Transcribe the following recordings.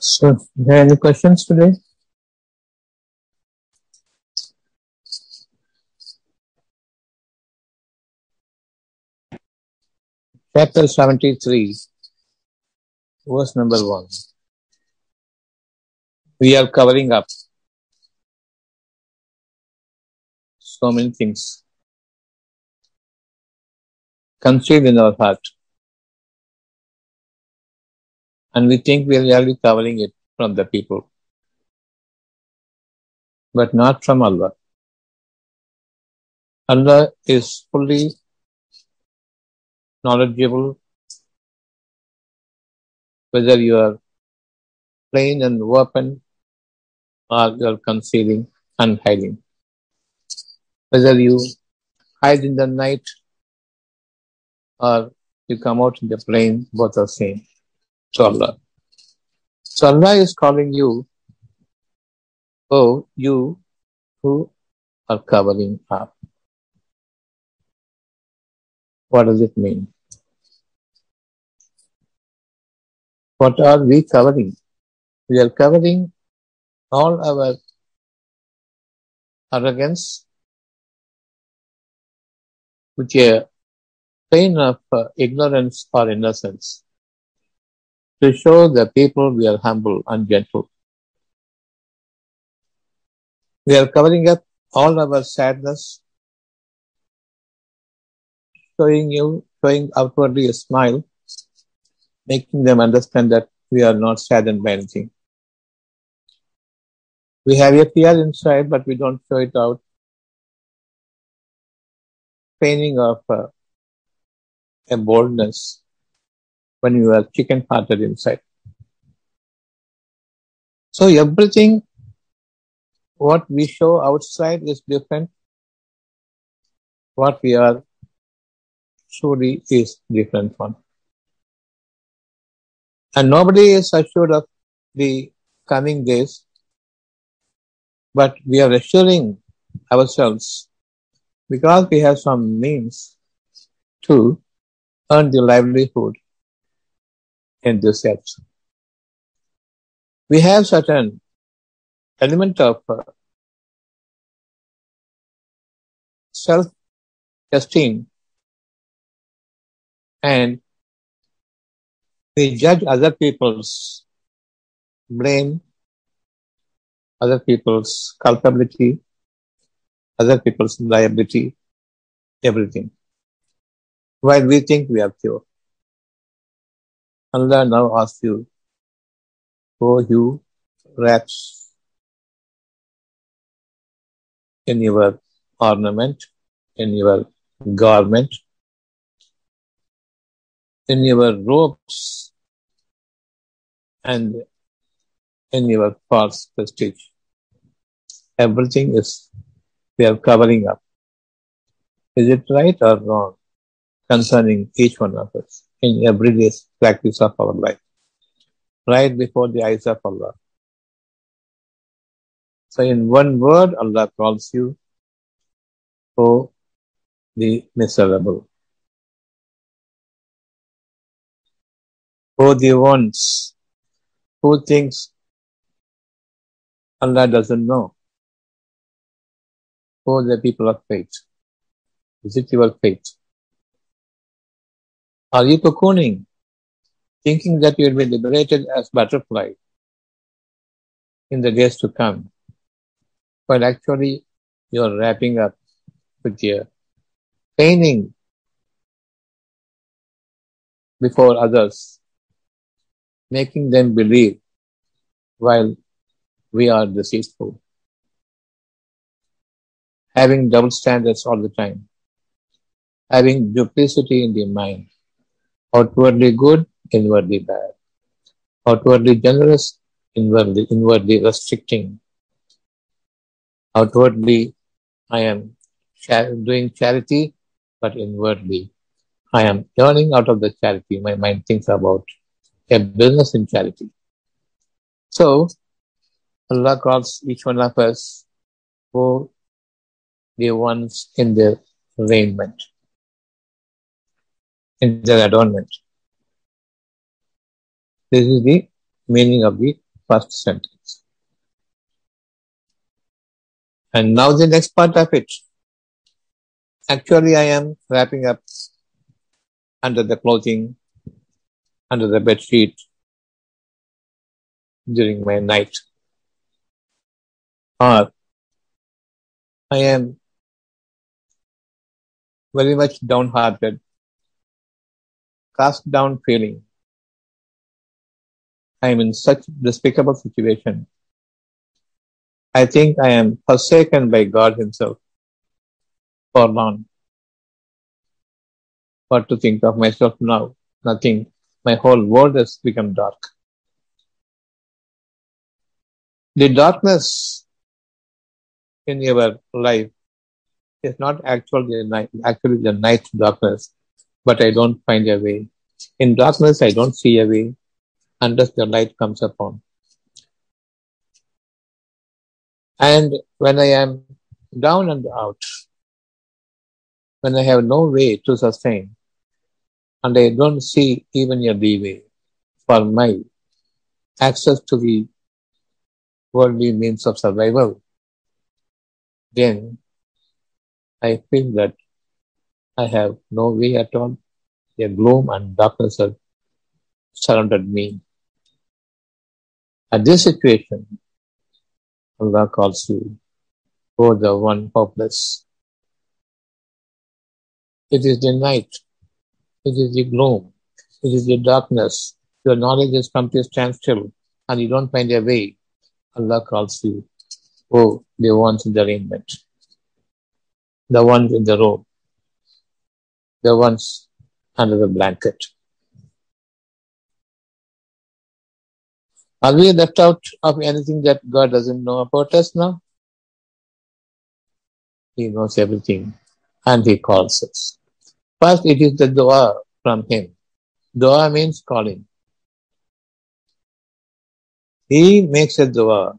So, there any questions today? Chapter 73, verse number 1. We are covering up so many things conceived in our heart. And we think we are really covering it from the people, but not from Allah. Allah is fully knowledgeable whether you are plain and open or you are concealing and hiding. Whether you hide in the night or you come out in the plain, both are same to Allah. So Allah is calling you, oh, you who are covering up. What does it mean? What are we covering? We are covering all our arrogance, which a pain of uh, ignorance or innocence, to show the people we are humble and gentle. We are covering up all our sadness, showing you, showing outwardly a smile, making them understand that we are not saddened by anything. We have a fear inside, but we don't show it out. Feigning of uh, a boldness when you are chicken hearted inside. So everything what we show outside is different. What we are truly is different one. And nobody is assured of the coming days, but we are assuring ourselves because we have some means to earn the livelihood in this earth. We have certain element of uh, self-esteem and we judge other people's blame, other people's culpability, other people's liability, everything. While we think we are pure. Allah now asks you, oh you rats in your ornament, in your garment, in your robes and in your false prestige. Everything is, we are covering up. Is it right or wrong concerning each one of us in everyday practice of our life? Right before the eyes of Allah. So in one word, Allah calls you, oh, the miserable. Oh, the ones who thinks Allah doesn't know. Oh, the people of faith. Is it your faith? Are you cocooning, thinking that you will be liberated as butterfly in the days to come? But actually, you are wrapping up with your painting before others making them believe while we are deceitful. Having double standards all the time. Having duplicity in the mind. Outwardly good, inwardly bad. Outwardly generous, inwardly, inwardly restricting. Outwardly, I am doing charity, but inwardly, I am earning out of the charity. My mind thinks about a business in charity. So, Allah calls each one of us for the ones in their raiment, in their adornment. This is the meaning of the first sentence. And now the next part of it. Actually, I am wrapping up under the clothing, under the bed sheet during my night. Or I am very much downhearted, cast down feeling. I am in such despicable situation. I think I am forsaken by God Himself, forlorn. What to think of myself now? Nothing. My whole world has become dark. The darkness in your life is not actually the night, actually the night darkness, but I don't find a way. In darkness, I don't see a way unless the light comes upon. And when I am down and out, when I have no way to sustain, and I don't see even a leeway for my access to the worldly means of survival, then I feel that I have no way at all. A gloom and darkness have surrounded me. At this situation, Allah calls you, O the one hopeless. It is the night. It is the gloom. It is the darkness. Your knowledge has come to a standstill and you don't find a way. Allah calls you, O the ones in the raiment, the ones in the robe, the ones under the blanket. Are we left out of anything that God doesn't know about us now? He knows everything and He calls us. First, it is the dua from Him. Dua means calling. He makes a dua.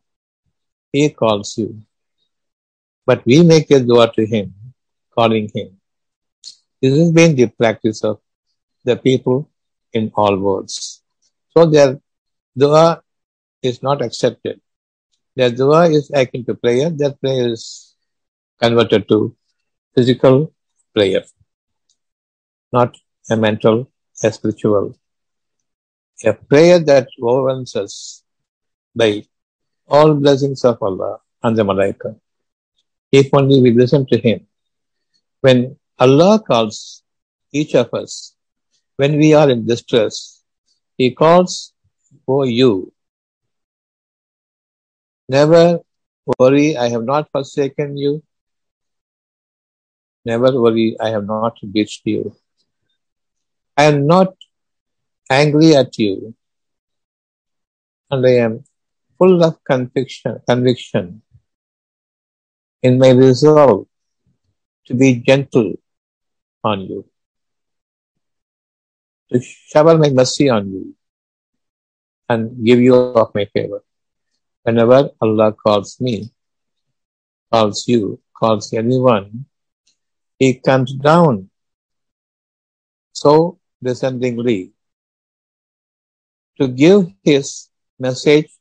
He calls you. But we make a dua to Him, calling Him. This has been the practice of the people in all worlds. So their dua is not accepted. Their dua is akin to prayer. That prayer is converted to physical prayer, not a mental, a spiritual. A prayer that overwhelms us by all blessings of Allah and the Malaika. If only we listen to Him. When Allah calls each of us, when we are in distress, He calls for you Never worry, I have not forsaken you. Never worry, I have not ditched you. I am not angry at you. And I am full of conviction, conviction in my resolve to be gentle on you, to shower my mercy on you, and give you of my favor. Whenever Allah calls me, calls you, calls anyone, He comes down so descendingly to give His message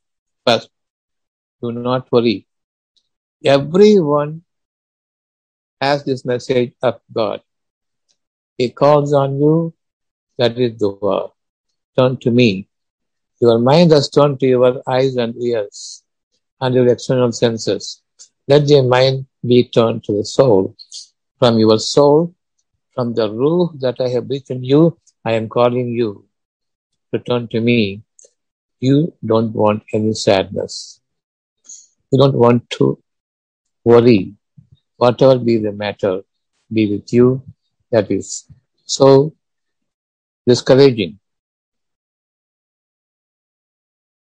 first. Do not worry. Everyone has this message of God. He calls on you, that is dua. Turn to me. Your mind has turned to your eyes and ears and your external senses. Let your mind be turned to the soul. From your soul, from the ruh that I have written you, I am calling you. Return to me. You don't want any sadness. You don't want to worry. Whatever be the matter, be with you. That is so discouraging.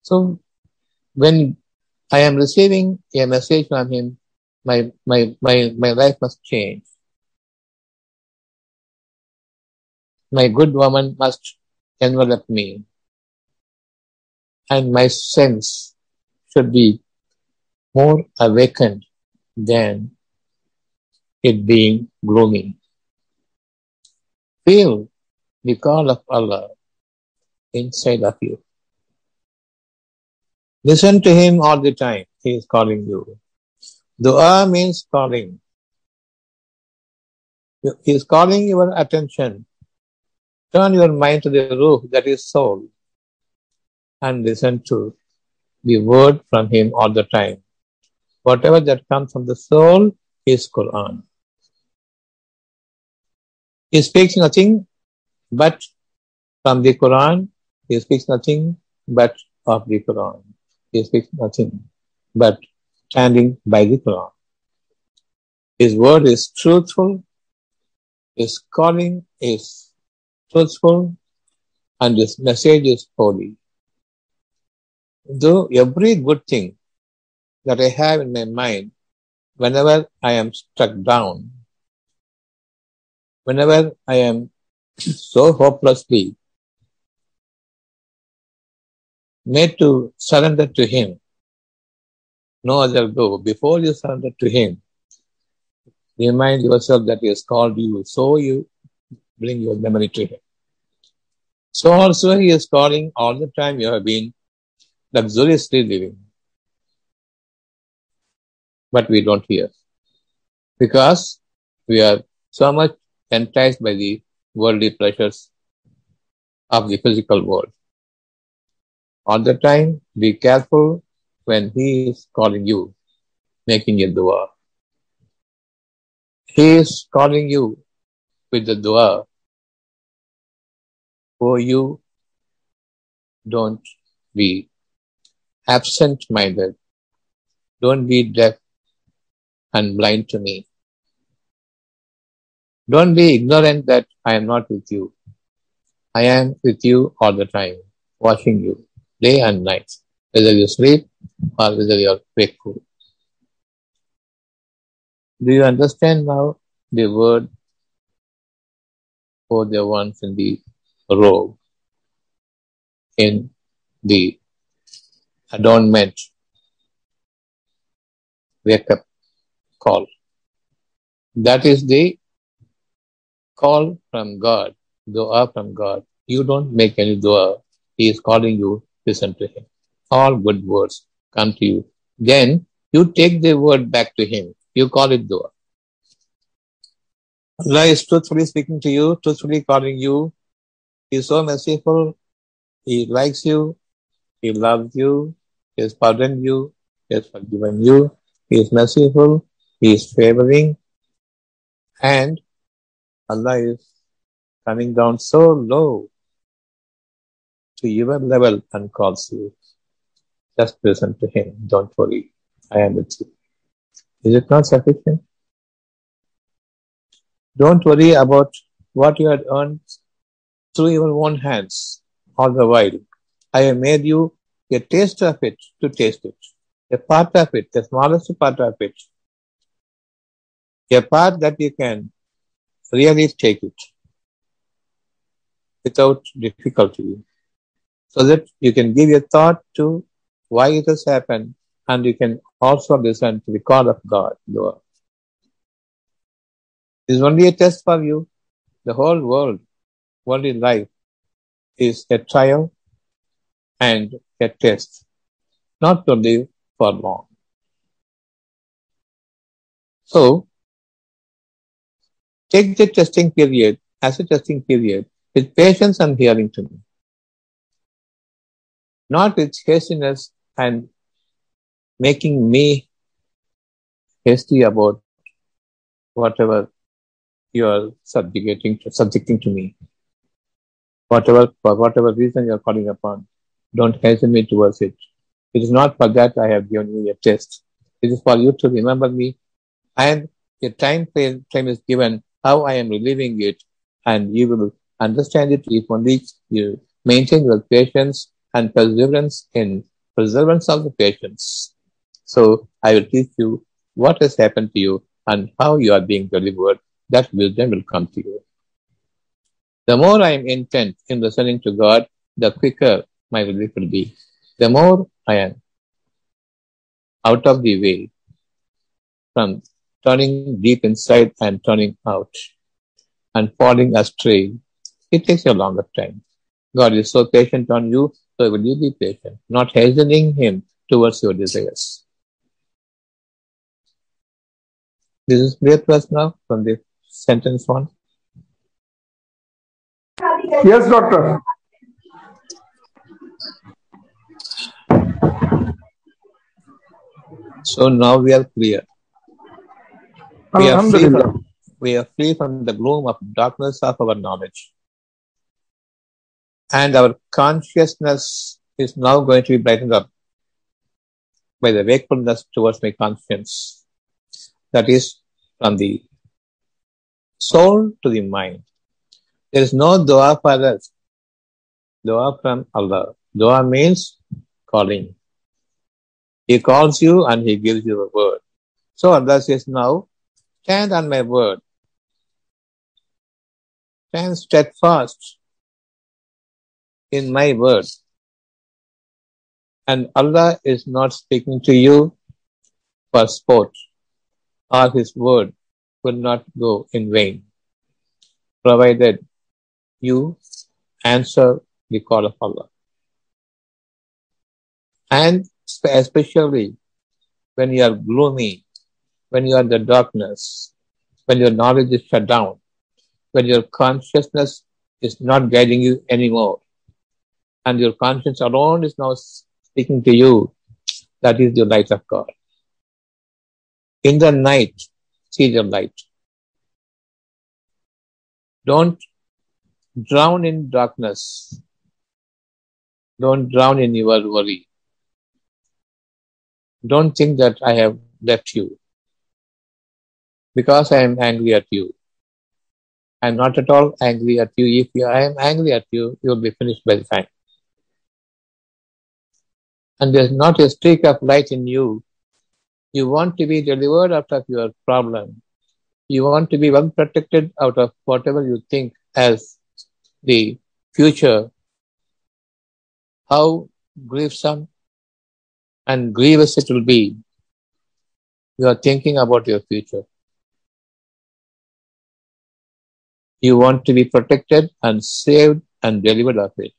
So when I am receiving a message from him, my, my, my, my life must change. My good woman must envelop me. And my sense should be more awakened than it being gloomy. Feel the call of Allah inside of you. Listen to him all the time. He is calling you. Dua means calling. He is calling your attention. Turn your mind to the ruh that is soul and listen to the word from him all the time. Whatever that comes from the soul is Quran. He speaks nothing but from the Quran. He speaks nothing but of the Quran. He speaks nothing but standing by the Quran. His word is truthful. His calling is truthful and his message is holy. Though every good thing that I have in my mind, whenever I am struck down, whenever I am so hopelessly made to surrender to Him, no other go. Before you surrender to Him, remind yourself that He has called you, so you bring your memory to Him. So also He is calling all the time you have been luxuriously living. But we don't hear. Because we are so much enticed by the worldly pleasures of the physical world. All the time, be careful when He is calling you, making a dua. He is calling you with the dua. For you, don't be absent minded. Don't be deaf and blind to me. Don't be ignorant that I am not with you. I am with you all the time, watching you day and night, whether you sleep or whether you are wakeful. Do you understand now the word for the ones in the robe, in the adornment, wake up call. That is the call from God, dua from God. You don't make any dua. He is calling you, listen to him. All good words come to you. Then you take the word back to him. You call it dua. Allah is truthfully speaking to you, truthfully calling you. He is so merciful. He likes you. He loves you. He has pardoned you. He has forgiven you. He is merciful. He is favoring. And Allah is coming down so low to your level and calls you. Just listen to Him. Don't worry. I am with you. Is it not sufficient? Don't worry about what you had earned through your own hands all the while. I have made you a taste of it to taste it, a part of it, the smallest part of it, a part that you can really take it without difficulty, so that you can give your thought to why it has happened and you can also listen to the call of God. the Lord. is only a test for you. The whole world, worldly life, is a trial and a test, not to live for long. So, take the testing period as a testing period with patience and hearing to me, not with hastiness and making me hasty about whatever you are subjugating to, subjecting to me. Whatever for whatever reason you are calling upon, don't hasten me towards it. It is not for that I have given you a test. It is for you to remember me, and a time frame is given how I am relieving it, and you will understand it if only you maintain your patience and perseverance in perseverance of the patience. So I will teach you what has happened to you and how you are being delivered. That wisdom will come to you. The more I am intent in listening to God, the quicker my relief will be. The more I am out of the way from turning deep inside and turning out and falling astray, it takes a longer time. God is so patient on you, so will you be patient, not hastening Him towards your desires. This is clear to us now from the sentence one. Yes, doctor. So now we are clear. We are, free from, we are free from the gloom of darkness of our knowledge. And our consciousness is now going to be brightened up by the wakefulness towards my conscience. That is from the soul to the mind. There is no dua for us. Dua from Allah. Dua means calling. He calls you and he gives you a word. So Allah says now, stand on my word. Stand steadfast in my word. And Allah is not speaking to you for sport, or his word will not go in vain, provided you answer the call of Allah. And especially when you are gloomy, when you are in the darkness, when your knowledge is shut down, when your consciousness is not guiding you anymore, and your conscience alone is now speaking to you, that is the light of God. In the night, see the light. Don't drown in darkness. Don't drown in your worry. Don't think that I have left you because I am angry at you. I am not at all angry at you. If you, I am angry at you, you will be finished by the time. And there's not a streak of light in you. You want to be delivered out of your problem. You want to be well protected out of whatever you think as the future. How grievous and grievous it will be. You are thinking about your future. You want to be protected and saved and delivered of it.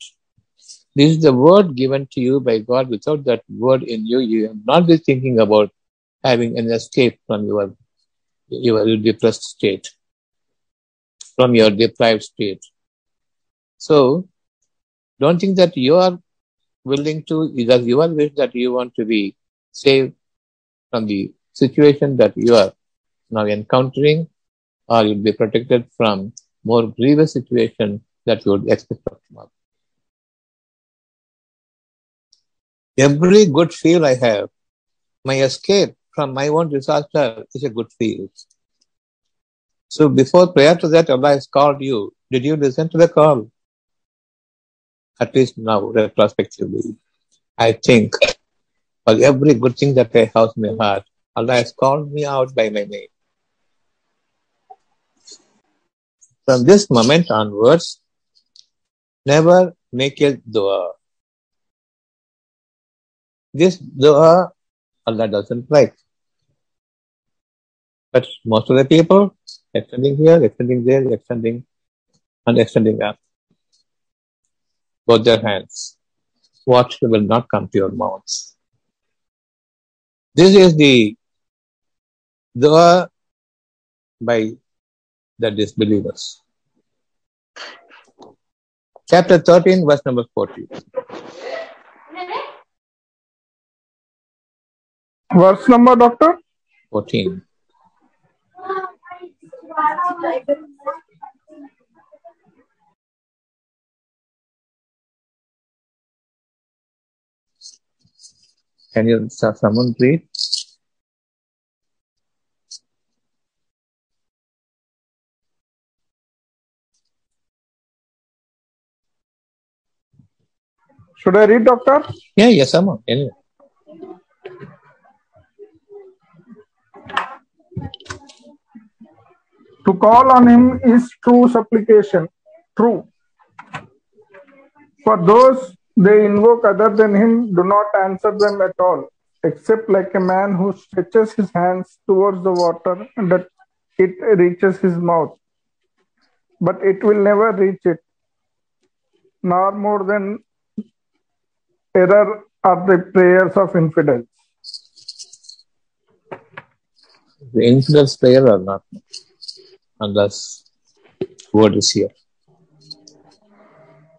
This is the word given to you by God. Without that word in you, you will not be thinking about having an escape from your, your depressed state, from your deprived state. So, don't think that you are willing to, that you are wish that you want to be saved from the situation that you are now encountering, or you'll be protected from more grievous situation that you would expect from tomorrow. Every good feel I have, my escape from my own disaster is a good feel. So before prayer to that, Allah has called you. Did you listen to the call? At least now, retrospectively, I think for every good thing that I have in my heart, Allah has called me out by my name. From this moment onwards, never make a dua. This dua Allah doesn't like. But most of the people extending here, extending there, extending and extending up. Both their hands. What will not come to your mouths. This is the dua by the disbelievers. Chapter 13, verse number 40. Verse number, doctor? 14. Can you so- someone read? Should I read, doctor? Yeah, yes, someone. Anyway. To call on him is true supplication. True. For those they invoke other than him do not answer them at all, except like a man who stretches his hands towards the water and that it reaches his mouth. But it will never reach it, nor more than error are the prayers of infidels. The infidels prayer or not, unless word is here.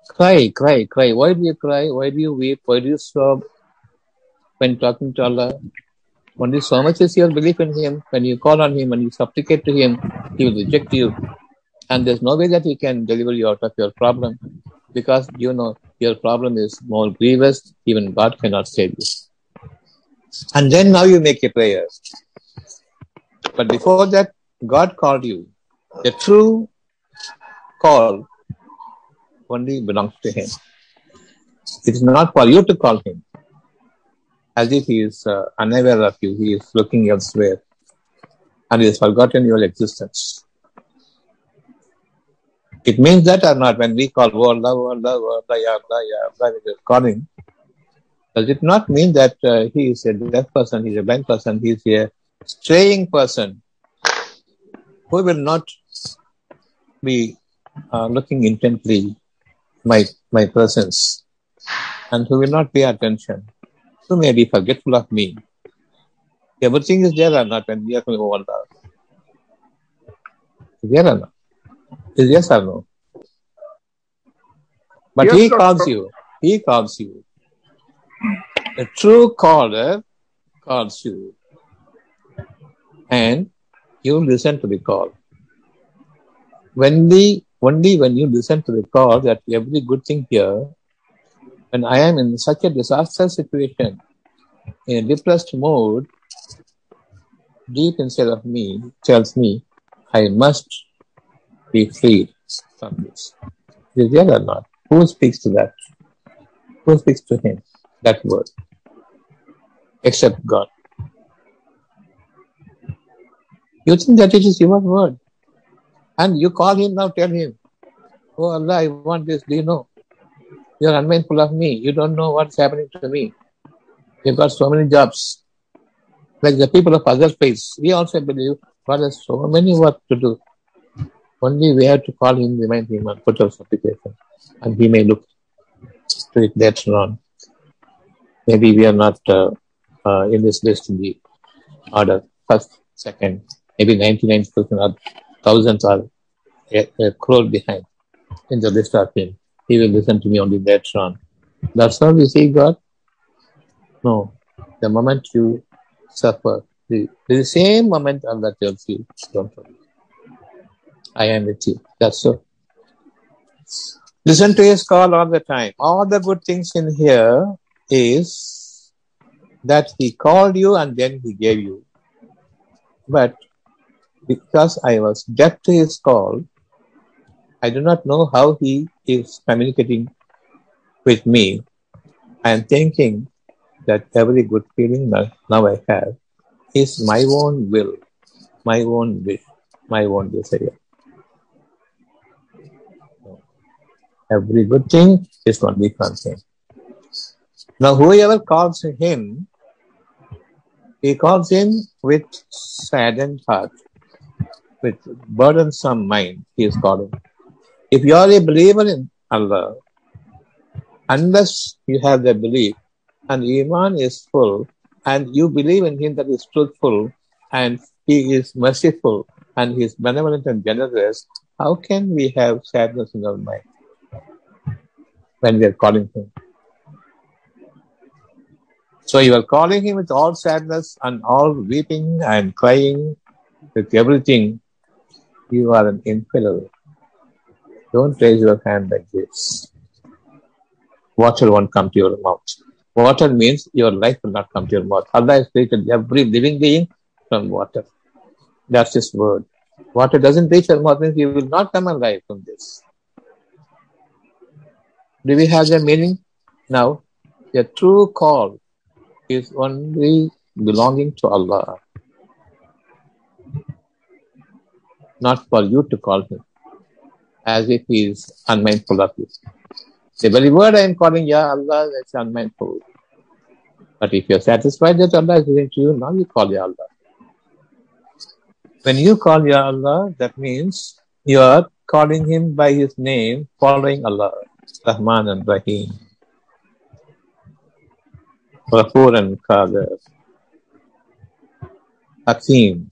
Cry, cry, cry. Why do you cry? Why do you weep? Why do you sob when talking to Allah? Only so much is your belief in Him. When you call on Him and you supplicate to Him, He will reject you. And there's no way that He can deliver you out of your problem because you know your problem is more grievous. Even God cannot save you. And then now you make a prayer. But before that, God called you. The true call only belongs to Him. It is not for you to call Him as if he is uh, unaware of you, he is looking elsewhere and he has forgotten your existence. It means that or not when we call oh Allah, oh Allah, oh Allah, Ya Allah, Ya Allah, we are calling. Does it not mean that uh, he is a deaf person, he is a blind person, he is a straying person who will not be uh, looking intently my my presence and who will not pay attention who may be forgetful of me. Everything is there or not when we are over the Is there or not? Is yes or no? But Yes, he calls you. He calls you. A true caller calls you. And you listen to the call. When the only when you listen to the call that every good thing here when I am in such a disaster situation, in a depressed mode, deep inside of me tells me I must be freed from this. Is there or not? Who speaks to that? Who speaks to him? That word. Except God. You think that it is your word. And you call him now, tell him, Oh Allah, I want this. Do you know? You're unmindful of me. You don't know what's happening to me. You've got so many jobs. Like the people of other faiths, we also believe God has so many work to do. Only we have to call him, remind him, and put our supplication. And he may look to it later on. Maybe we are not uh, uh, in this list in the order first, second, maybe 99% or thousands are a, a behind in the list of him. He will listen to me only later on. That's how we see God. No. The moment you suffer, the, the same moment Allah tells you, don't worry. I am with you. That's so. Listen to his call all the time. All the good things in here is that he called you and then he gave you. But because I was deaf to his call, I do not know how he is communicating with me. I am thinking that every good feeling now, I have is my own will, my own wish, my own desire. Every good thing is only from him. Now, whoever calls him, he calls him with saddened heart, with burdensome mind, he is calling. If you are a believer in Allah, unless you have the belief and Iman is full and you believe in Him that is truthful and He is merciful and He is benevolent and generous, how can we have sadness in our mind when we are calling Him? So you are calling Him with all sadness and all weeping and crying, with everything. You are an infidel. Don't raise your hand like this. Water won't come to your mouth. Water means your life will not come to your mouth. Allah has created every living being from water. That's His word. Water doesn't reach your mouth means you will not come alive from this. Do we have the meaning? Now, the true call is only belonging to Allah, not for you to call Him as if He is unmindful of you. The very word I am calling Ya Allah is unmindful. But if you're satisfied that Allah is listening to you, now you call Ya Allah. When you call Ya Allah, that means you are calling Him by His name, following Allah, Rahman Rahim. Ghafur and Qadir, Hakim,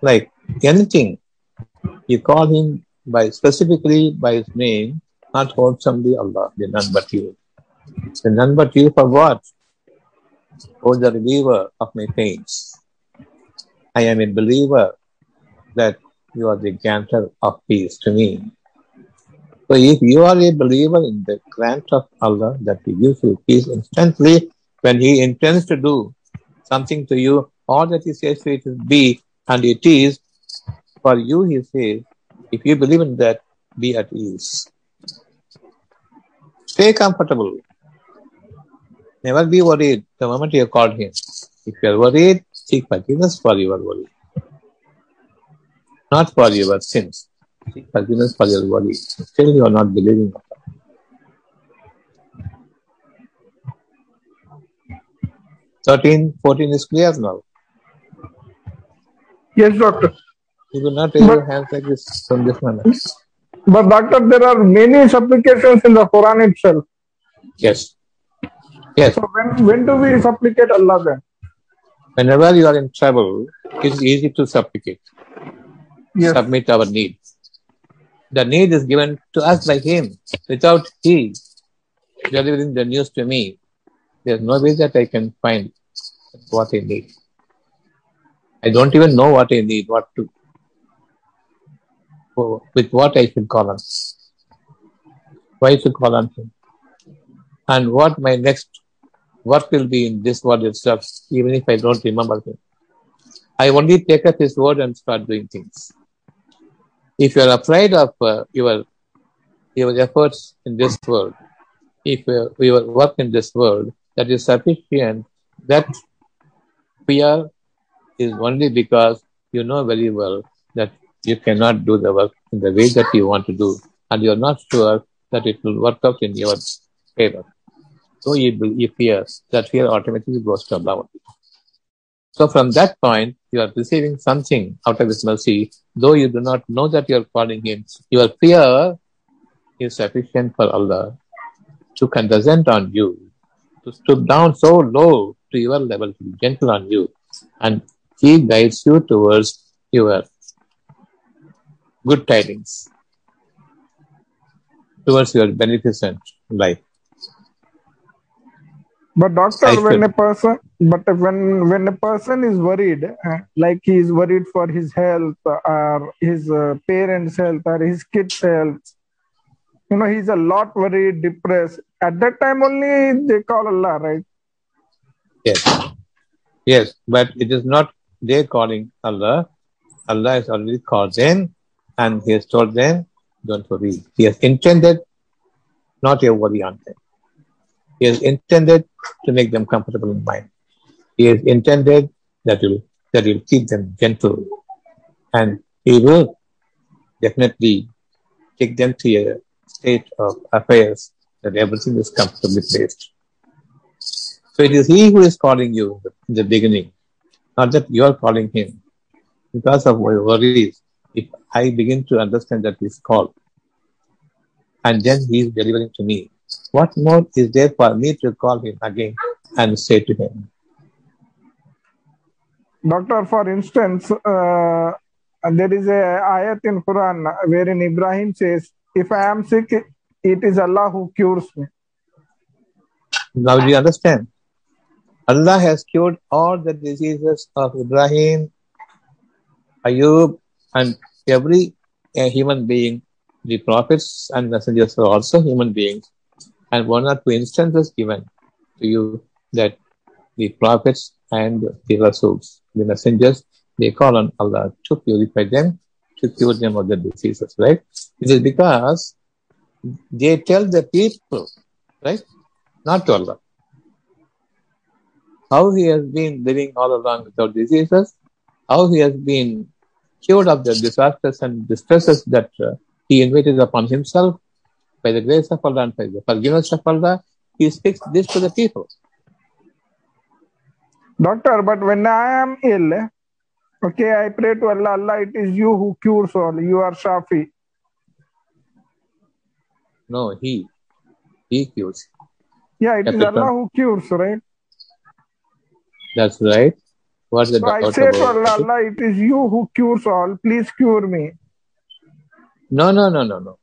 like anything, you call him by specifically by his name, not wholesomely Allah, the none but you. The none but you for what? For the reliever of my pains. I am a believer that you are the granter of peace to me. So if you are a believer in the grant of Allah that He gives you peace instantly, when He intends to do something to you, all that He says to it is be, and it is, for you, He says, if you believe in that, be at ease. Stay comfortable. Never be worried the moment you called Him. If you are worried, seek forgiveness for your worry. Not for your sins. Seek forgiveness for your worry. Still you are not believing. Thirteen, fourteen is clear now. Yes, doctor. You will not raise your hands like this from this manner. But doctor, there are many supplications in the Quran itself. Yes. Yes. So when when do we supplicate Allah then? Whenever you are in trouble, it is easy to supplicate. Yes. Submit our needs. The need is given to us by Him. Without He delivering the news to me, there's no way that I can find what I need. I don't even know what I need, what to, with what I should call on. Why should call on Him. And what my next work will be in this world itself, even if I don't remember Him. I only take up His word and start doing things. If you are afraid of uh, your your efforts in this world, if uh, your work in this world that is sufficient, that fear is only because you know very well that you cannot do the work in the way that you want to do, and you are not sure that it will work out in your favor. So you, you fear, that fear automatically goes to Allah. So from that point, you are receiving something out of His mercy, though you do not know that you are calling Him. Your fear is sufficient for Allah to condescend on you, to stoop down so low to your level, to be gentle on you, and He guides you towards your good tidings, towards your beneficent life. But doctor, I when feel- a person, but when when a person is worried, uh, like he is worried for his health or his uh, parents' health or his kids' health, you know, he's a lot worried, depressed. At that time only they call Allah, right? Yes. Yes, but it is not they calling Allah. Allah has already called them and He has told them, don't worry. He has intended not a worry on them. He has intended to make them comfortable in mind. He has intended that will that will keep them gentle. And He will definitely take them to a state of affairs that everything is comfortably placed. So it is He who is calling you in the beginning, not that you are calling Him. Because of my worries, if I begin to understand that He's called, and then He is delivering to me, what more is there for me to call Him again and say to Him? Doctor, for instance, uh, there is a ayat in Quran wherein Ibrahim says, "If I am sick, it is Allah who cures me." Now do you understand? Allah has cured all the diseases of Ibrahim, Ayub, and every uh, human being. The prophets and messengers are also human beings. And one or two instances given to you that the prophets and the Rasuls, the messengers, they call on Allah to purify them, to cure them of the diseases, right? It is because they tell the people, right? Not to Allah how he has been living all along without diseases, how he has been cured of the disasters and distresses that uh, he invited upon himself by the grace of Allah and by the forgiveness of Allah. He speaks this to the people. Doctor, but when I am ill, okay, I pray to Allah, Allah, it is you who cures all. You are Shafi. No, he. He cures. Yeah, it is. Allah who cures, right? That's right. What's the So I say to Allah. Allah, it is you who cures all. Please cure me. No, no, no, no, no.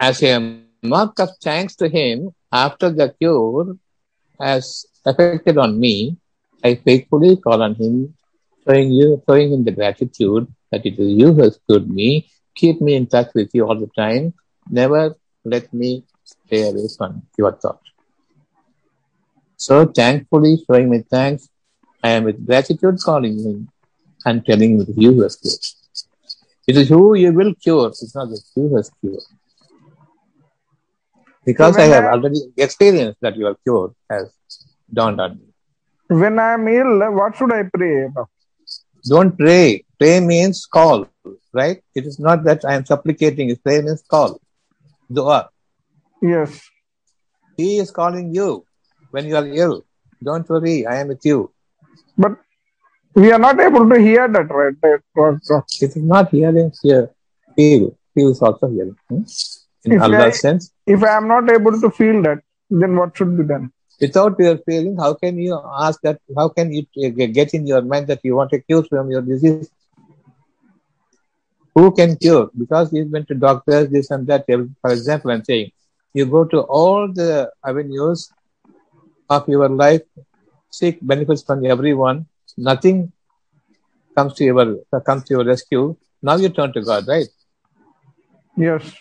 As a mark of thanks to him after the cure has affected on me, I faithfully call on him, showing you, showing him the gratitude that it is you who has cured me. Keep me in touch with you all the time. Never let me stay away from your thought. So thankfully showing me thanks, I am with gratitude calling him and telling him it is you who has cured. It is who you will cure, it's not that you has cured. Because So I have I- already experienced that you are cured has dawned on me. When I am ill, what should I pray? about? Don't pray. Pray means call, right? It is not that I am supplicating. Pray means call. Dua. Yes. He is calling you when you are ill. Don't worry, I am with you. But we are not able to hear that, right? That It is not hearing here. Feel. Feel is also hearing. hmm? In Allah's sense. If I am not able to feel that, then what should be done? Without your feeling, how can you ask that? How can you get in your mind that you want a cure from your disease? Who can cure? Because you went to doctors, this and that. For example, I'm saying you go to all the avenues of your life, seek benefits from everyone. Nothing comes to your comes to your rescue. Now you turn to God, right? Yes.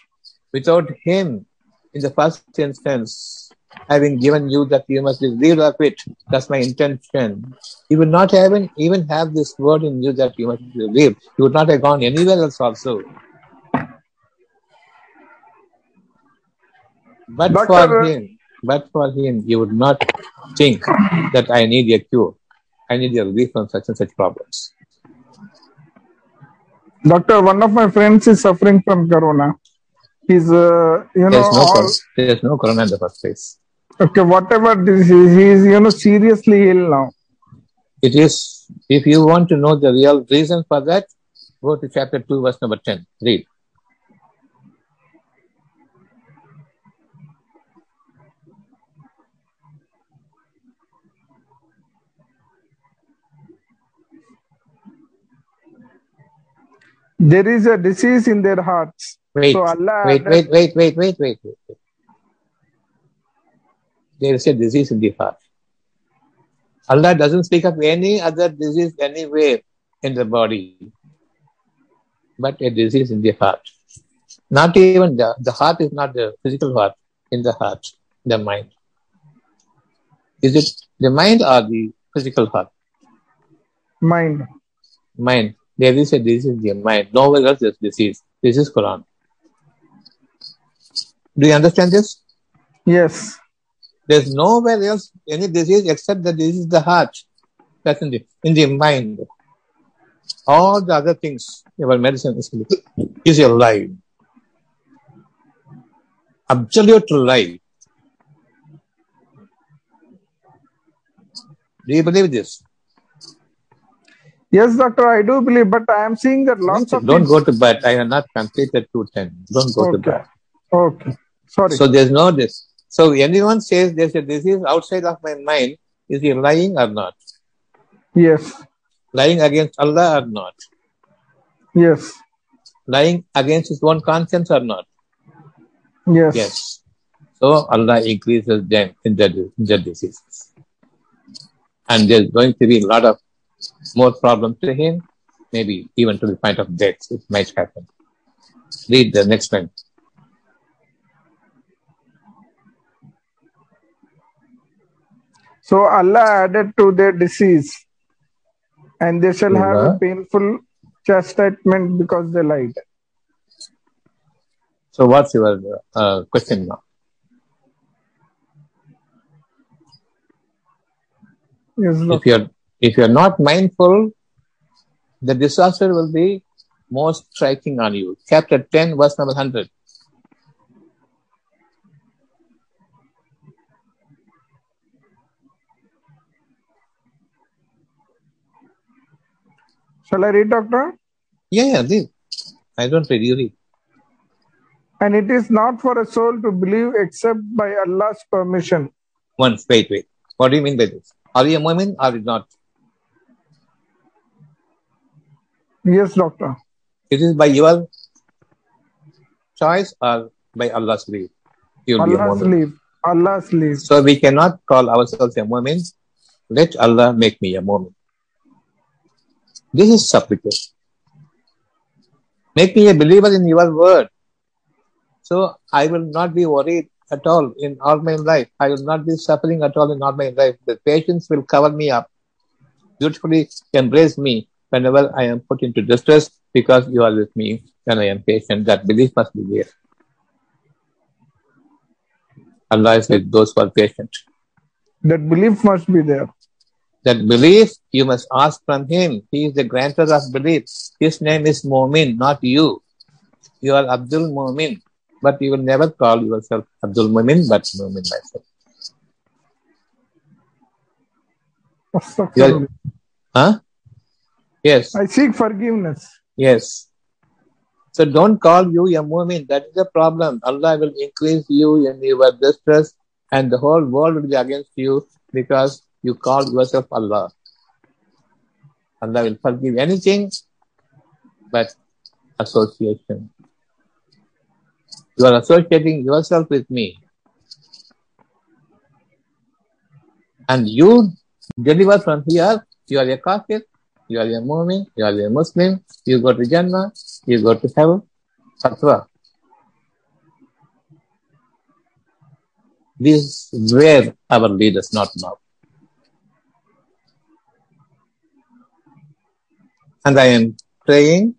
Without Him, in the first instance, having given you that you must be relieved of it. That's my intention. You would not even even have this word in you that you must be relieved. You would not have gone anywhere else also. But Doctor, for uh, him, but for him, you would not think that I need a cure. I need a relief from such and such problems. Doctor, one of my friends is suffering from corona. He's, uh, you know, There's no all, there's no corona in the first place. okay, whatever he is, you know, seriously ill now. It is, if you want to know the real reason for that, go to chapter 2, verse number 10. Read. There is a disease in their hearts. Wait, So Allah wait, wait, wait, wait, wait, wait, wait. wait. There is a disease in the heart. Allah doesn't speak of any other disease anywhere in the body, but a disease in the heart. Not even the, the heart is not the physical heart, in the heart, the mind. Is it the mind or the physical heart? Mind. Mind. There is a disease in the mind. Nowhere else there's disease. This is Quran. Do you understand this? Yes. There's nowhere else any disease except the disease is the heart. That's in the in the mind. All the other things, your medicine is, is a lie. Absolute lie. Do you believe this? Yes, doctor, I do believe, but I am seeing that lots of Don't go to bed. I have not completed 210. Don't go to bed. Okay. Sorry. So there's no this. So anyone says there's a disease outside of my mind, is he lying or not? yes. Lying against Allah or not? Yes. Lying against his own conscience or not? Yes. Yes. So Allah increases them in their, in their diseases. And there's going to be a lot of more problems to him, maybe even to the point of death. It might happen. Read the next one. So Allah added to their disease, and they shall have a painful chastisement because they lied. So what's your uh, question now? Yes, If you're if you're not mindful, the disaster will be most striking on you. Chapter 10, verse number 100. Shall I read, Doctor? Yeah, yeah, read. I don't read, you read. And it is not for a soul to believe except by Allah's permission. Once, wait, wait. What do you mean by this? Are you a mu'min or not? Yes, doctor. It is by your choice or by Allah's leave. You will be a Allah's leave. Allah's leave. So we cannot call ourselves a mu'min. Let Allah make me a mu'min. This is supplication. Make me a believer in your word. So I will not be worried at all in all my life. I will not be suffering at all in all my life. The patience will cover me up, beautifully embrace me whenever I am put into distress because you are with me when I am patient. That belief must be there. Allah is with those who are patient. That belief must be there. That belief you must ask from Him. He is the granter of belief. His name is Momin, not you. You are Abdul Momin, but you will never call yourself Abdul Momin, but Momin myself. Huh? Yes, I seek forgiveness. yes. So don't call you a Momin. That is the problem. Allah will increase you in your distress, and the whole world will be against you because you call yourself Allah. Allah will forgive anything but association. You are associating yourself with me. And you deliver from here, you are a kafir, you are a mu'min, you are a Muslim, you go to Jannah, you go to heaven. Fatwa. This is where our leaders not now. And I am praying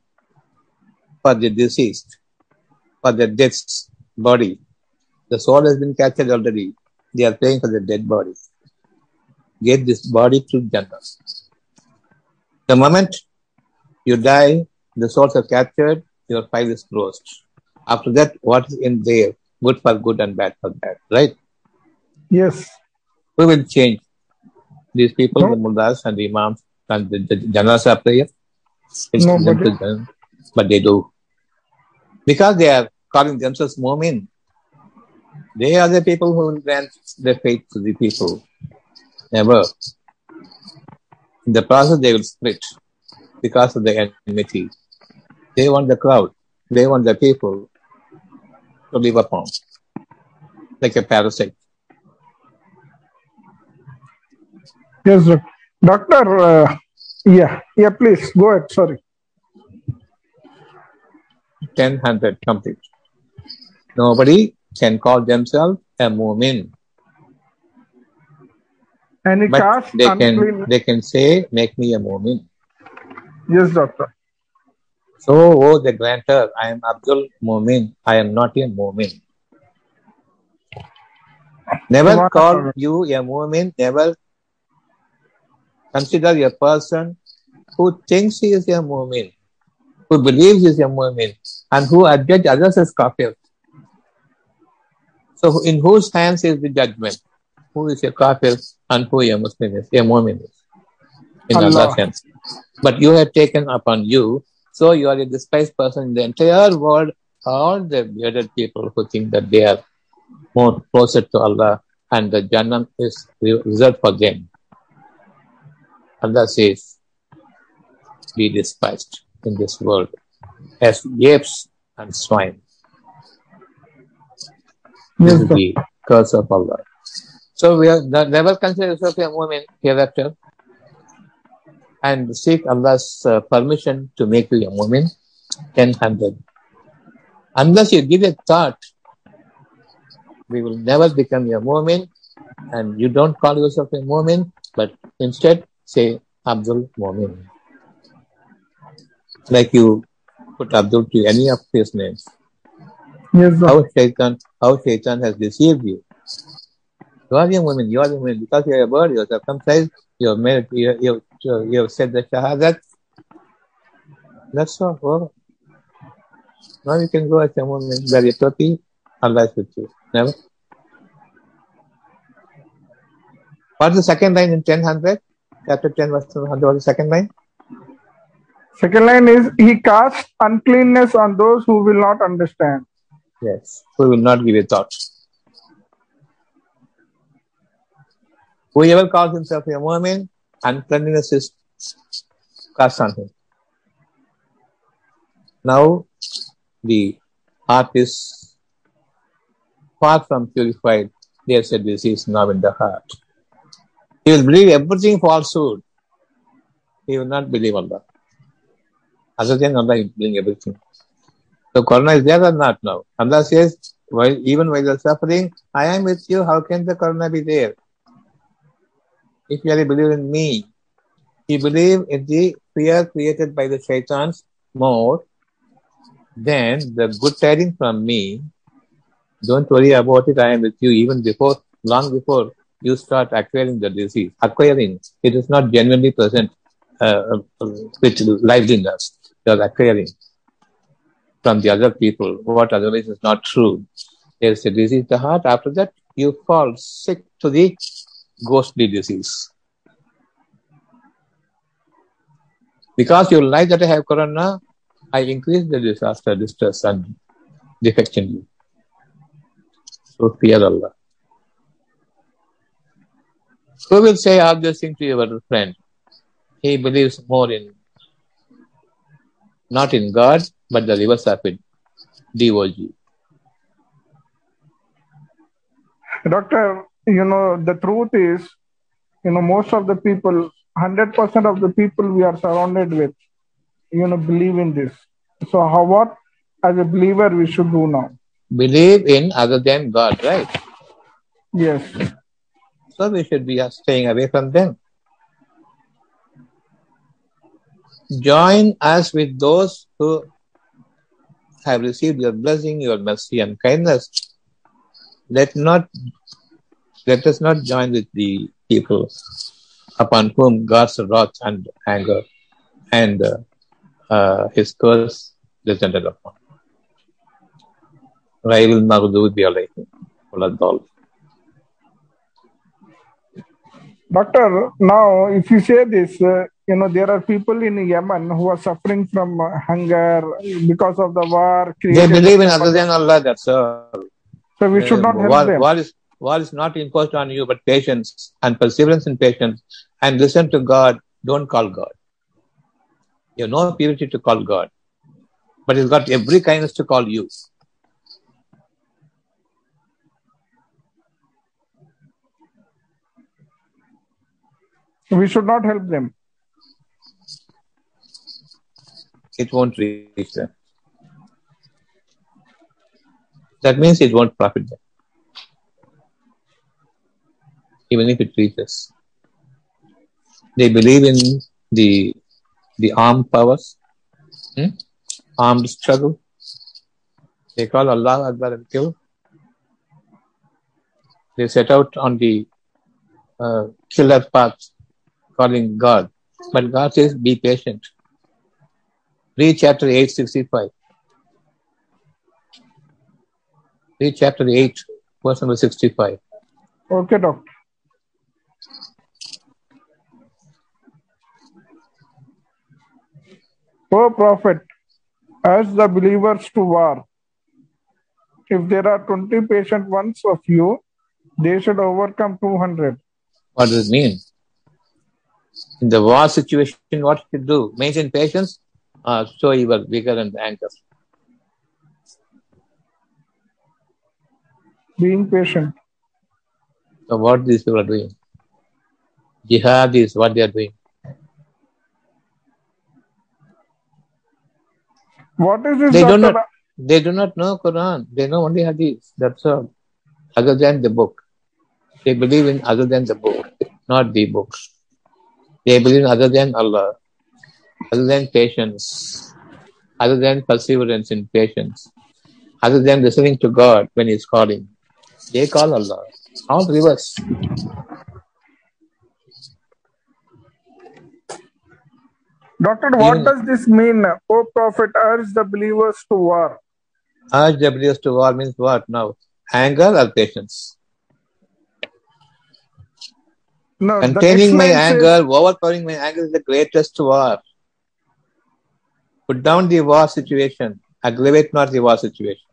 for the deceased, for the dead body. The soul has been captured already. They are praying for the dead body. Get this body to Jannah. The moment you die, the souls are captured, your file is closed. After that, what is in there? Good for good and bad for bad, right? Yes. We will change these people, No. the mullahs and the imams and the, the janazah prayer. It's No, but to them, but they do. Because they are calling themselves Mu'min. They are the people who grant their faith to the people. Never. In the process, they will split because of the enmity. They want the crowd. They want the people to live upon, like a parasite. Yes, doctor. Uh, yeah, yeah. Please go ahead. Sorry. 10, 100, complete. Nobody can call themselves a mu'min, Any but caste they can they can say, "Make me a mu'min." Yes, doctor. So, oh, the grantor, I am Abdul Mu'min. I am not a mu'min. Never call you a mu'min. Never consider a person who thinks he is a mu'min, who believes he is a mu'min, and who judge others as kafir. So, in whose hands is the judgment? Who is a kafir and who a Muslim is? A mu'min is. In Allah. Allah's hands. But you have taken upon you, so you are a despised person in the entire world. All the bearded people who think that they are more closer to Allah and the Jannah is reserved for them. Allah says, be despised in this world as apes and swine. This Yes, is the curse of Allah. So we are never consider yourself a mu'min hereafter and seek Allah's uh, permission to make you a mu'min 10 hundred. Unless you give a thought, we will never become a mu'min and you don't call yourself a mu'min, but instead say Abdul Mu'min. Like you put Abdul to any of his names. Yes, doctor. How Shaitan, how Shaitan has deceived you. You are a mu'min, you are a mu'min, because you are a bird, you are circumcised, you have made, you, you, you have said the Shahadat. That's all. Over. Now you can go as a mu'min, very topi, Allah is with you. Never. What's the second line in 1000? Chapter 10, verse 100, what's the second line? Second line is he casts uncleanness on those who will not understand. Yes. who will not give a thought. Whoever calls himself a Mu'min, uncleanness is cast on him. Now the heart is far from purified. There's a disease now in the heart. He will believe everything falsehood. He will not believe Allah. Other than Allah, he everything. So Corona is there or not now? Allah says, while, even while you're suffering, I am with you. How can the Corona be there? If you really believe in me, you believe in the fear created by the shaitans more, than the good tidings from me, don't worry about it. I am with you even before, long before you start acquiring the disease. Acquiring, it is not genuinely present uh, with liveliness. You are acquiring from the other people what otherwise is not true. There is a disease the heart. After that, you fall sick to the ghostly disease. Because you like that I have corona, I increase the disaster, distress, and defect in you. So fear Allah. Who will say all this thing to your friend? He believes more in not in God, but the reverse of it, DOG. Doctor, you know, the truth is, you know, most of the people, 100% of the people we are surrounded with, you know, believe in this. So, how what as a believer we should do now? Believe in other than God, right? Yes So we should be staying away from them. Join us with those who have received your blessing, your mercy, and kindness. Let not let us not join with the people upon whom God's wrath and anger and uh, uh, His curse descended upon. غير المغضوب عليهم ولا الضالين Doctor, now if you say this, uh, you know, there are people in Yemen who are suffering from uh, hunger because of the war. They believe in other than Allah, that's all. So we should not help war, them. war is war is not imposed on you, but patience and perseverance in patience, and listen to God. Don't call God. You have no purity to call God, but He's got every kindness to call you. We should not help them. It won't reach them. That means it won't profit them, even if it reaches. They believe in the the armed powers, hmm? armed struggle. They call Allah Akbar and kill. They set out on the uh, killer path, calling God. But God says, be patient. Read chapter 865. Read chapter 8, verse number 65. Okay, doctor. O Prophet, urge the believers to war. If there are 20 patient ones of you, they should overcome 200. What does it mean? In the war situation, what should you do? Maintain patience, uh, show your vigor and anger. Being patient. So what these people are doing? Jihad is what they are doing. What is this, They do not they do not know Quran. They know only Hadith. That's all. Other than the book. They believe in other than the book, not the book. They believe in other than Allah, other than patience, other than perseverance in patience, other than listening to God when He's calling. They call Allah. All reverse. Doctor, what Even- does this mean? O Prophet, urge the believers to war. Urge the believers to war means what now? Anger or patience? No, Containing my anger, overpowering my anger is the greatest war. Put down the war situation, aggravate not the war situation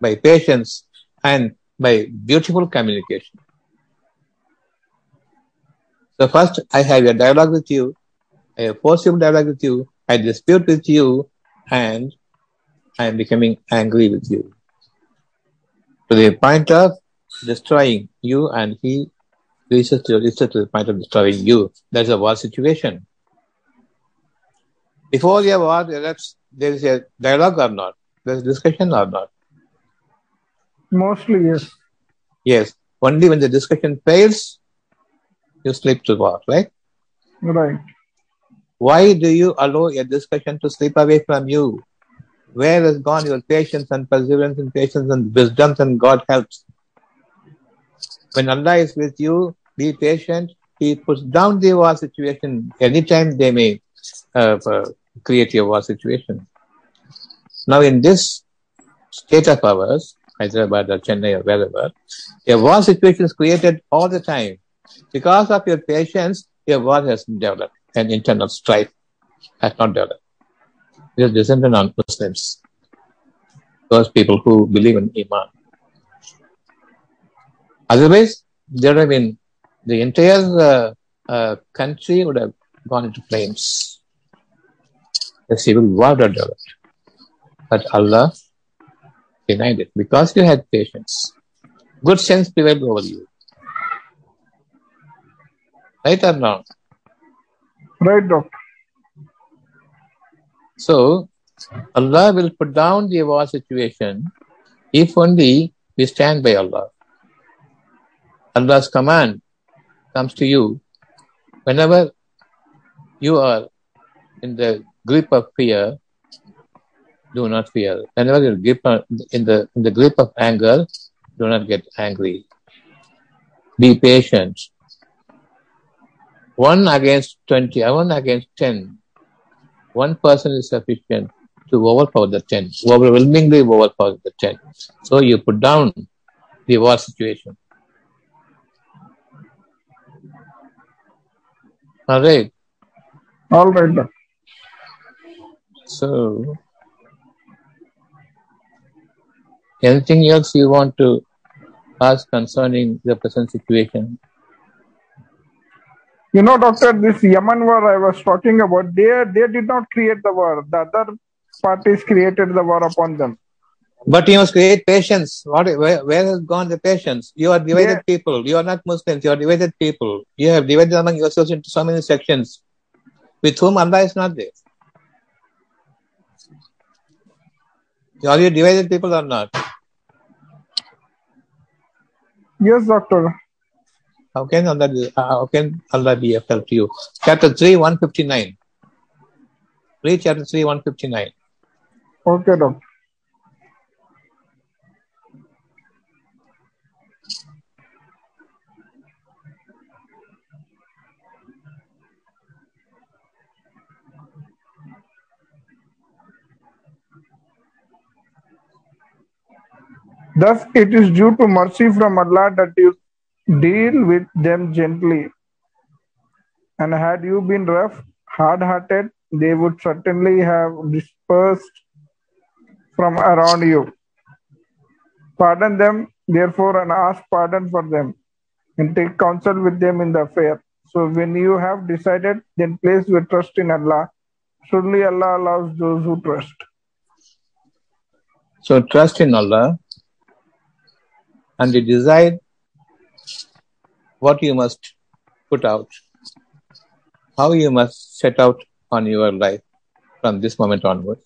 by patience and by beautiful communication. So first I have a dialogue with you, I have forcible dialogue with you, I dispute with you, and I am becoming angry with you. To the point of destroying you, and he to, reaches to the point of destroying you. That's a war situation. Before the war erupts, there is a dialogue or not? There is discussion or not? Mostly, yes. Yes. Only when the discussion fails, you slip to war, right? Right. Why do you allow a discussion to slip away from you? Where has gone your patience and perseverance and patience and wisdom and God helps? When Allah is with you, be patient. He puts down the war situation anytime they may uh, uh, create a war situation. Now, in this state of ours, Hyderabad or Chennai or wherever, a war situation is created all the time. Because of your patience, a war has developed, and internal strife has not developed. It is descended on Muslims, those people who believe in Iman. Otherwise, there have been the entire uh, uh, country would have gone into flames. The civil war would have developed. But Allah denied it because you had patience. Good sense prevailed over you. Right or not? Right, doctor. So, Allah will put down the war situation if only we stand by Allah. Allah's command comes to you whenever you are in the grip of fear, do not fear. Whenever you're grip in the in the grip of anger, do not get angry. Be patient. One against twenty, uh, one against ten. One person is sufficient to overpower the ten, overwhelmingly overpower the ten. So you put down the war situation. All right. All right, doctor. So, anything else you want to ask concerning the present situation? You know, doctor, this Yemen war I was talking about, they they did not create the war. The other parties created the war upon them. But you must create patience. What, where, where has gone the patience? You are divided Yeah. people. You are not Muslims. You are divided people. You have divided among yourselves into so many sections with whom Allah is not there. Are you divided people or not? Yes, doctor. How can Allah, be- uh, how can Allah be of help to you? Chapter 3, 159. Read chapter 3, 159. Okay, doctor. Thus, it is due to mercy from Allah that you deal with them gently. And had you been rough, hard hearted, they would certainly have dispersed from around you. Pardon them, therefore, and ask pardon for them, and take counsel with them in the affair. So, when you have decided, then place your trust in Allah. Surely Allah allows those who trust. So trust in Allah and you decide what you must put out, how you must set out on your life from this moment onwards.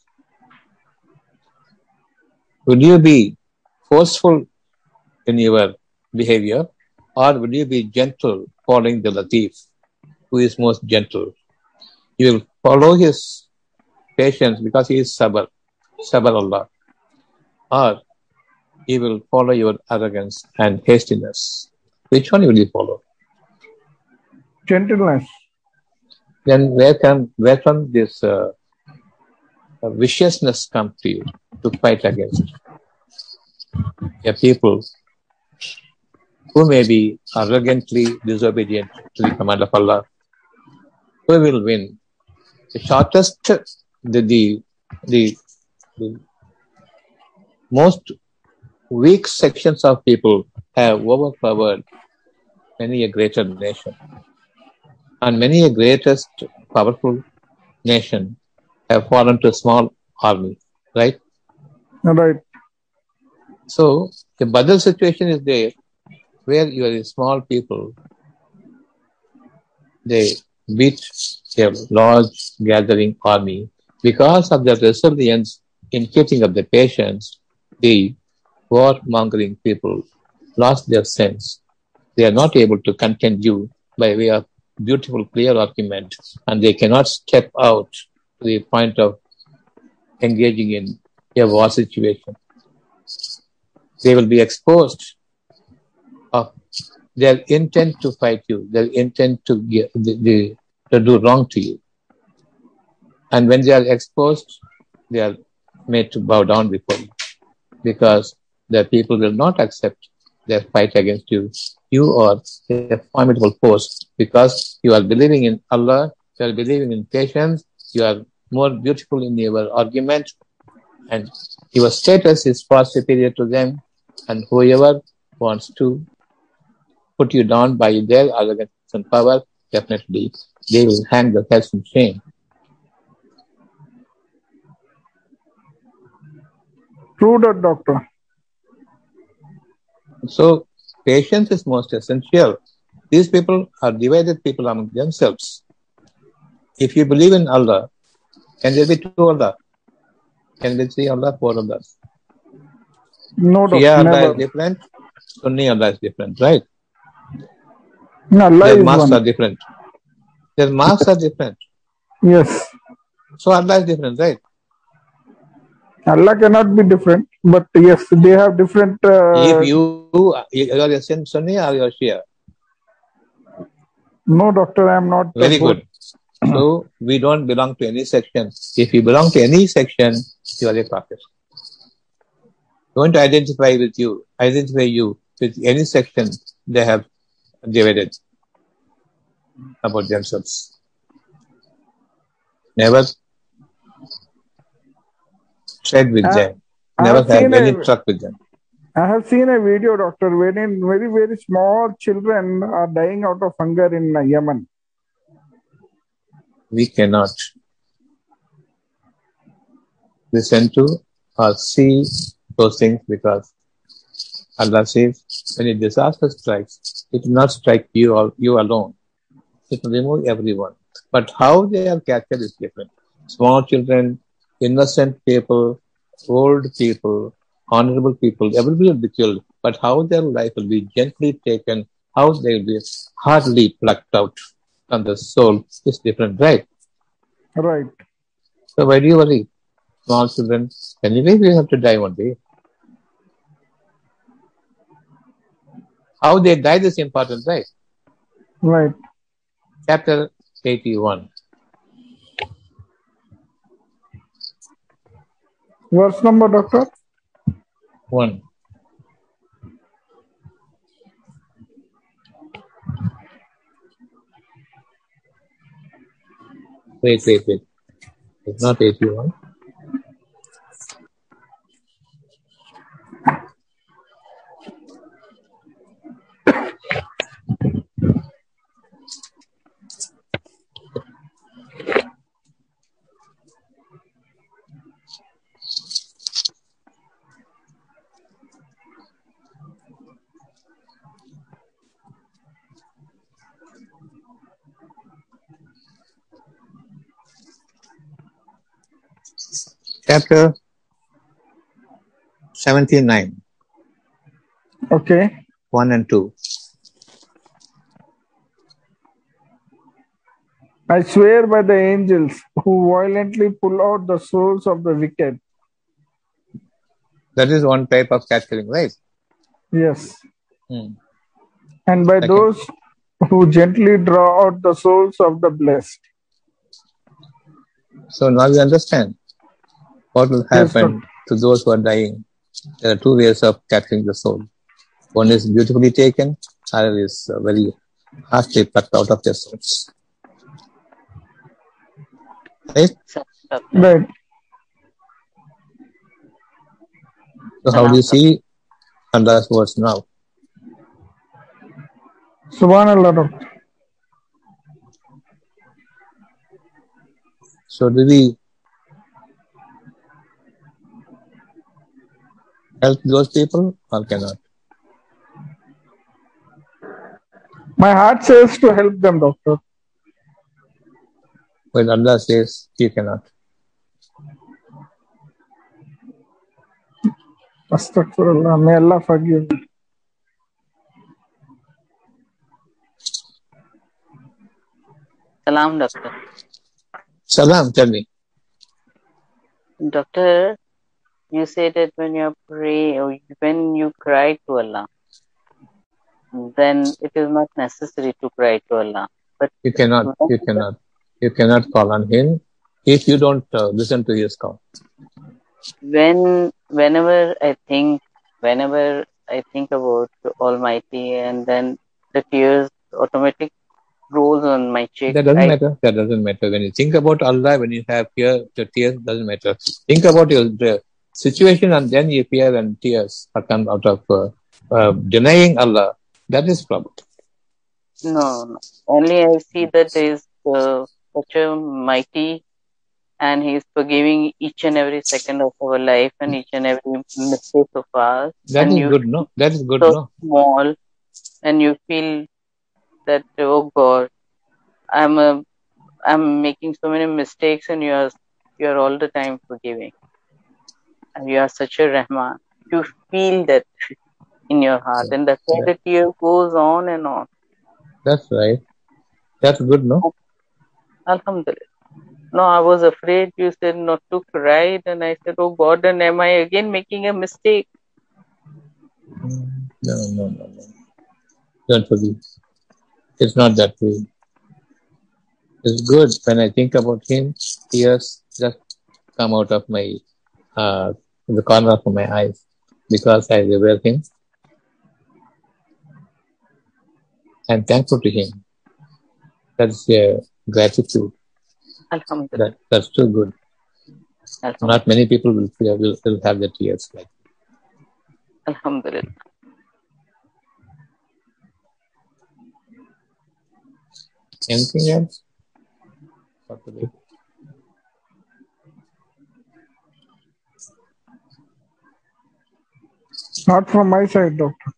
Will you be forceful in your behavior or will you be gentle following the Latif, who is most gentle? You will follow his patience because he is Sabr, Sabr Allah or you will follow your arrogance and hastiness. Which one will you follow? Gentleness. Then where can where from this uh, uh, viciousness come to you to fight against? A people who may be arrogantly disobedient to the command of Allah, who will win? The shortest, the the the, the most weak sections of people have overpowered many a greater nation. And many a greatest powerful nation have fallen to a small army, right? Right. So the Badr situation is there where you are a small people, they beat a large gathering army. Because of the resilience in keeping up the patience, the war-mongering people lost their sense. They are not able to content you by way of beautiful, clear argument, and they cannot step out to the point of engaging in a war situation. They will be exposed of their intent to fight you, their intent to, get, the, the, to do wrong to you. And when they are exposed, they are made to bow down before you because the people will not accept their fight against you. You are a formidable force because you are believing in Allah, you are believing in patience, you are more beautiful in your argument, and your status is far superior to them. And whoever wants to put you down by their arrogance and power, definitely they will hang the heads in shame. True doctor. So patience is most essential. These people are divided people among themselves. If you believe in Allah, can there be two Allah? Can there be three Allah, four Allahs? No. Shia Allah never. is different, Sunni Allah is different, right? No, Allah Their masks are different. Their masks are different. Yes. So Allah is different, right? Allah cannot be different, but yes, they have different. Uh, if you you are a Sunni or you are Shia, no, doctor, I am not. very good. So we don't belong to any section. If you belong to any section, you are a prophet. To identify with you, identify you with any section they have divided about themselves. Never tread with Uh, them. Never have any a- truck with them. I have seen a video, doctor, wherein very, very small children are dying out of hunger in Yemen. We cannot listen to or see those things because Allah says when a disaster strikes, it will not strike you or you alone. It will remove everyone. But how they are captured is different. Small children, innocent people, old people, honorable people, everybody will be killed. But how their life will be gently taken, how they will be hardly plucked out from the soul is different, right? Right. So why do you worry? Small children, anyway, we have to die one day. How they died is important, right? Right. Chapter 81. Verse number, doctor? 1. Wait, wait, wait. It's not 81. Chapter 79, Okay. 1 and 2. I swear by the angels who violently pull out the souls of the wicked. That is one type of capturing, right? Yes. Hmm. And by Okay. those who gently draw out the souls of the blessed. So now you understand what will happen to those who are dying. There are two ways of capturing the soul. One is beautifully taken, other is uh, very harshly plucked out of their souls. Right? Right. So how do you see Allah's words now? Subhanallah, doctor. So do we help those people or cannot? My heart says to help them, doctor. When Allah says you cannot. Astaghfirullah. May Allah forgive me. Salam, doctor. Salam, tell me. Doctor, you say that when you pray or when you cry to Allah, then it is not necessary to cry to Allah. But You cannot, you cannot, you cannot call on him if you don't uh, listen to his call. when whenever I think whenever I think about the Almighty and then the tears automatic rolls on my cheek. That doesn't I- matter. That doesn't matter. When you think about Allah, when you have fear, the tears doesn't matter. Think about your situation and then you fear and tears are come out of uh, uh, denying Allah. That is problem. No, no. Only I see that there is uh, such a mighty and He is forgiving each and every second of our life and each and every mistake of ours. That is good, no? That is good, so no? small and you feel that oh God, I'm a, I'm making so many mistakes and you are you are all the time forgiving. And you are such a Rahman. You feel that in your heart and that's why Yeah. the tear goes on and on. That's right. That's good, no? Alhamdulillah. No, I was afraid you said not to cry, and I said, Oh God, and am I again making a mistake? No, no, no, no. Don't forgive. It's not that way. It's good when I think about him, tears just come out of my uh, the corner of my eyes because I revere him. I'm thankful to him. That's uh, gratitude. Alhamdulillah. That that's too good. Not many people will feel, will, will have the tears like. Alhamdulillah. Anything else? For today? Not from my side, doctor.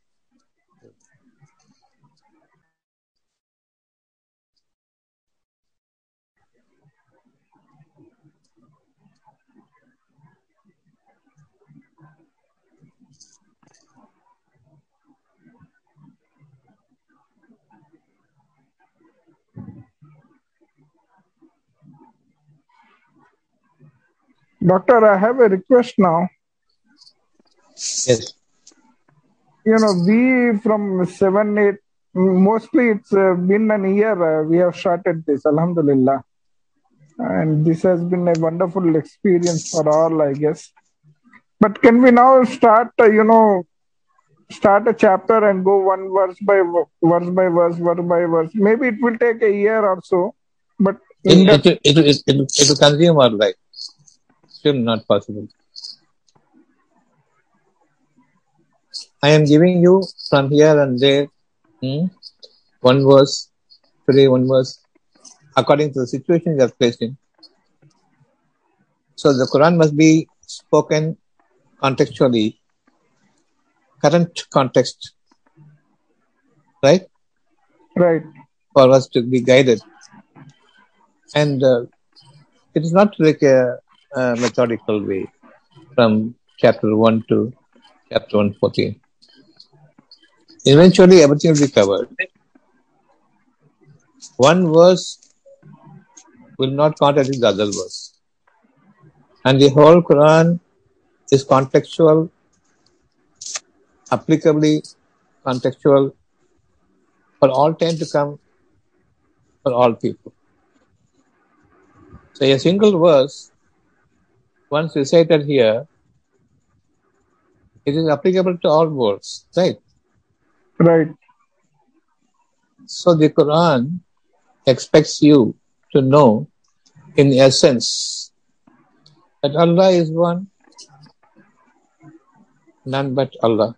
Doctor, I have a request now. Yes. You know, we from seven, eight, mostly it's uh, been an year uh, we have started this, Alhamdulillah. And this has been a wonderful experience for all, I guess. But can we now start, uh, you know, start a chapter and go one verse by verse by verse, verse by verse? Maybe it will take a year or so, but in It, that, it, it, it, it, it will consume our life. Still not possible. I am giving you from here and there hmm, one verse, today one verse, according to the situation you are placed in. So the Quran must be spoken contextually, current context, right? right, For us to be guided. And uh, it is not like a, a methodical way from chapter 1 to chapter 114. Eventually, everything will be covered. One verse will not contradict the other verse. And the whole Quran is contextual, applicably contextual for all time to come, for all people. So a single verse, once recited here, it is applicable to all words, right? Right, So the Quran expects you to know in essence that Allah is one, none but Allah.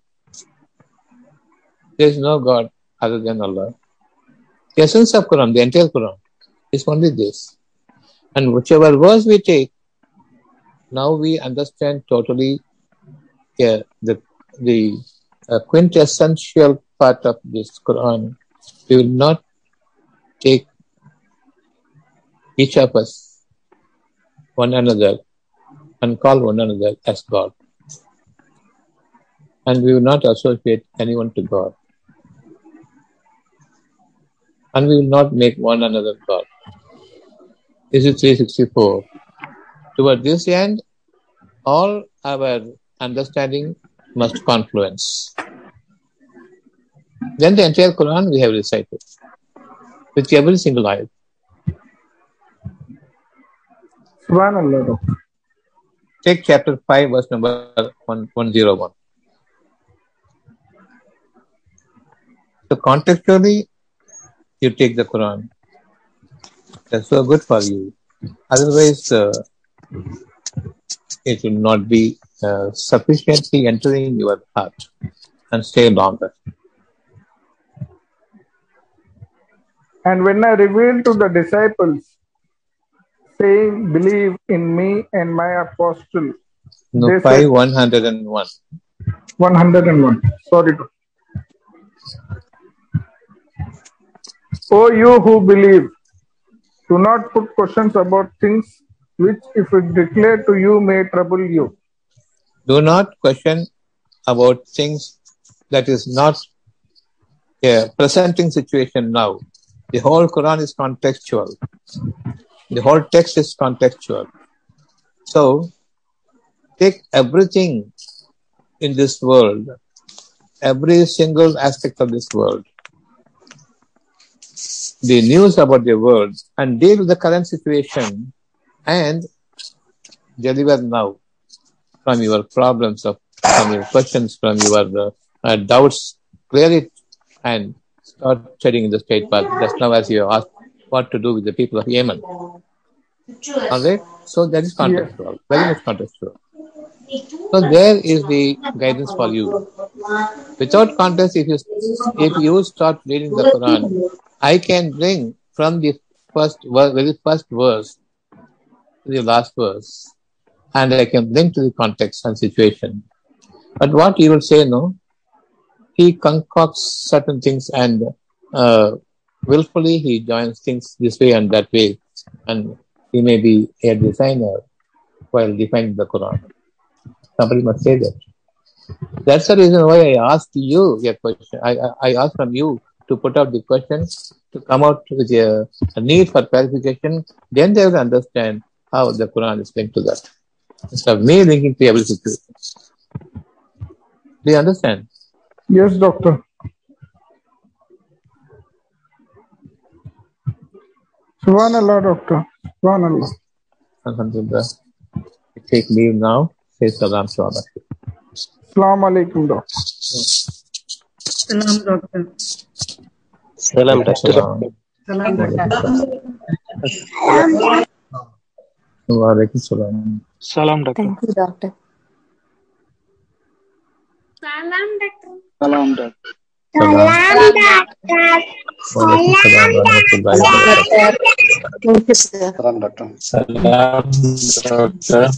There is no God other than Allah. The essence of Quran, the entire Quran, is only this. And whichever verse we take, now we understand totally yeah, the the uh, quintessential part of this Quran. We will not take each of us, one another, and call one another as God. And we will not associate anyone to God. And we will not make one another God. This is 364. Toward this end, all our understanding must confluence. Then the entire Quran we have recited with every single ayat. Subhanallah. Take chapter 5, verse number 101. So contextually, you take the Quran. That's so good for you. Otherwise, uh, it will not be uh, sufficiently entering your heart and stay longer. And when I revealed to the disciples, saying, Believe in me and my apostle. No, They 5, said- 101. 101. Sorry. O you who believe, do not put questions about things which, if it declare to you, may trouble you. Do not question about things that is not a presenting situation now. The whole Quran is contextual. The whole text is contextual. So take everything in this world, every single aspect of this world, the news about the world, and deal with the current situation and deliver now from your problems, of, from your questions, from your uh, doubts, clear it and start treading in the straight but Just now, as you asked, what to do with the people of Yemen. All right? So that is contextual, very much contextual. So there is the guidance for you. Without context, if you if you start reading the Quran, I can bring from the first ver- very first verse to the last verse, and I can link to the context and situation. But what you will say, no, he concocts certain things and uh, willfully he joins things this way and that way, and he may be a designer while defining the Quran. Somebody must say that. That's the reason why I asked you a question. I, I, I asked from you to put out the question, to come out with a, a need for clarification. Then they will understand how the Quran is linked to that. Instead of me linking to every situation. Do you understand? Yes, Doctor. Subhanallah, Doctor. Subhanallah. Alhamdulillah. We take leave now. Say salam to all of you. Assalamu alaikum, Doctor. Salam, doctor. Salam, Doctor. Salam. Salam, doctor. Wa alaikum salam. Salam, Doctor. Thank you, doctor. Salam, doctor. Salam, Doctor. Salam. Salam, doctor. Wa alaikum salam wa rahmatullahi wa barakatuh. Thank you, sir. Salam, Doctor. Salam, doctor.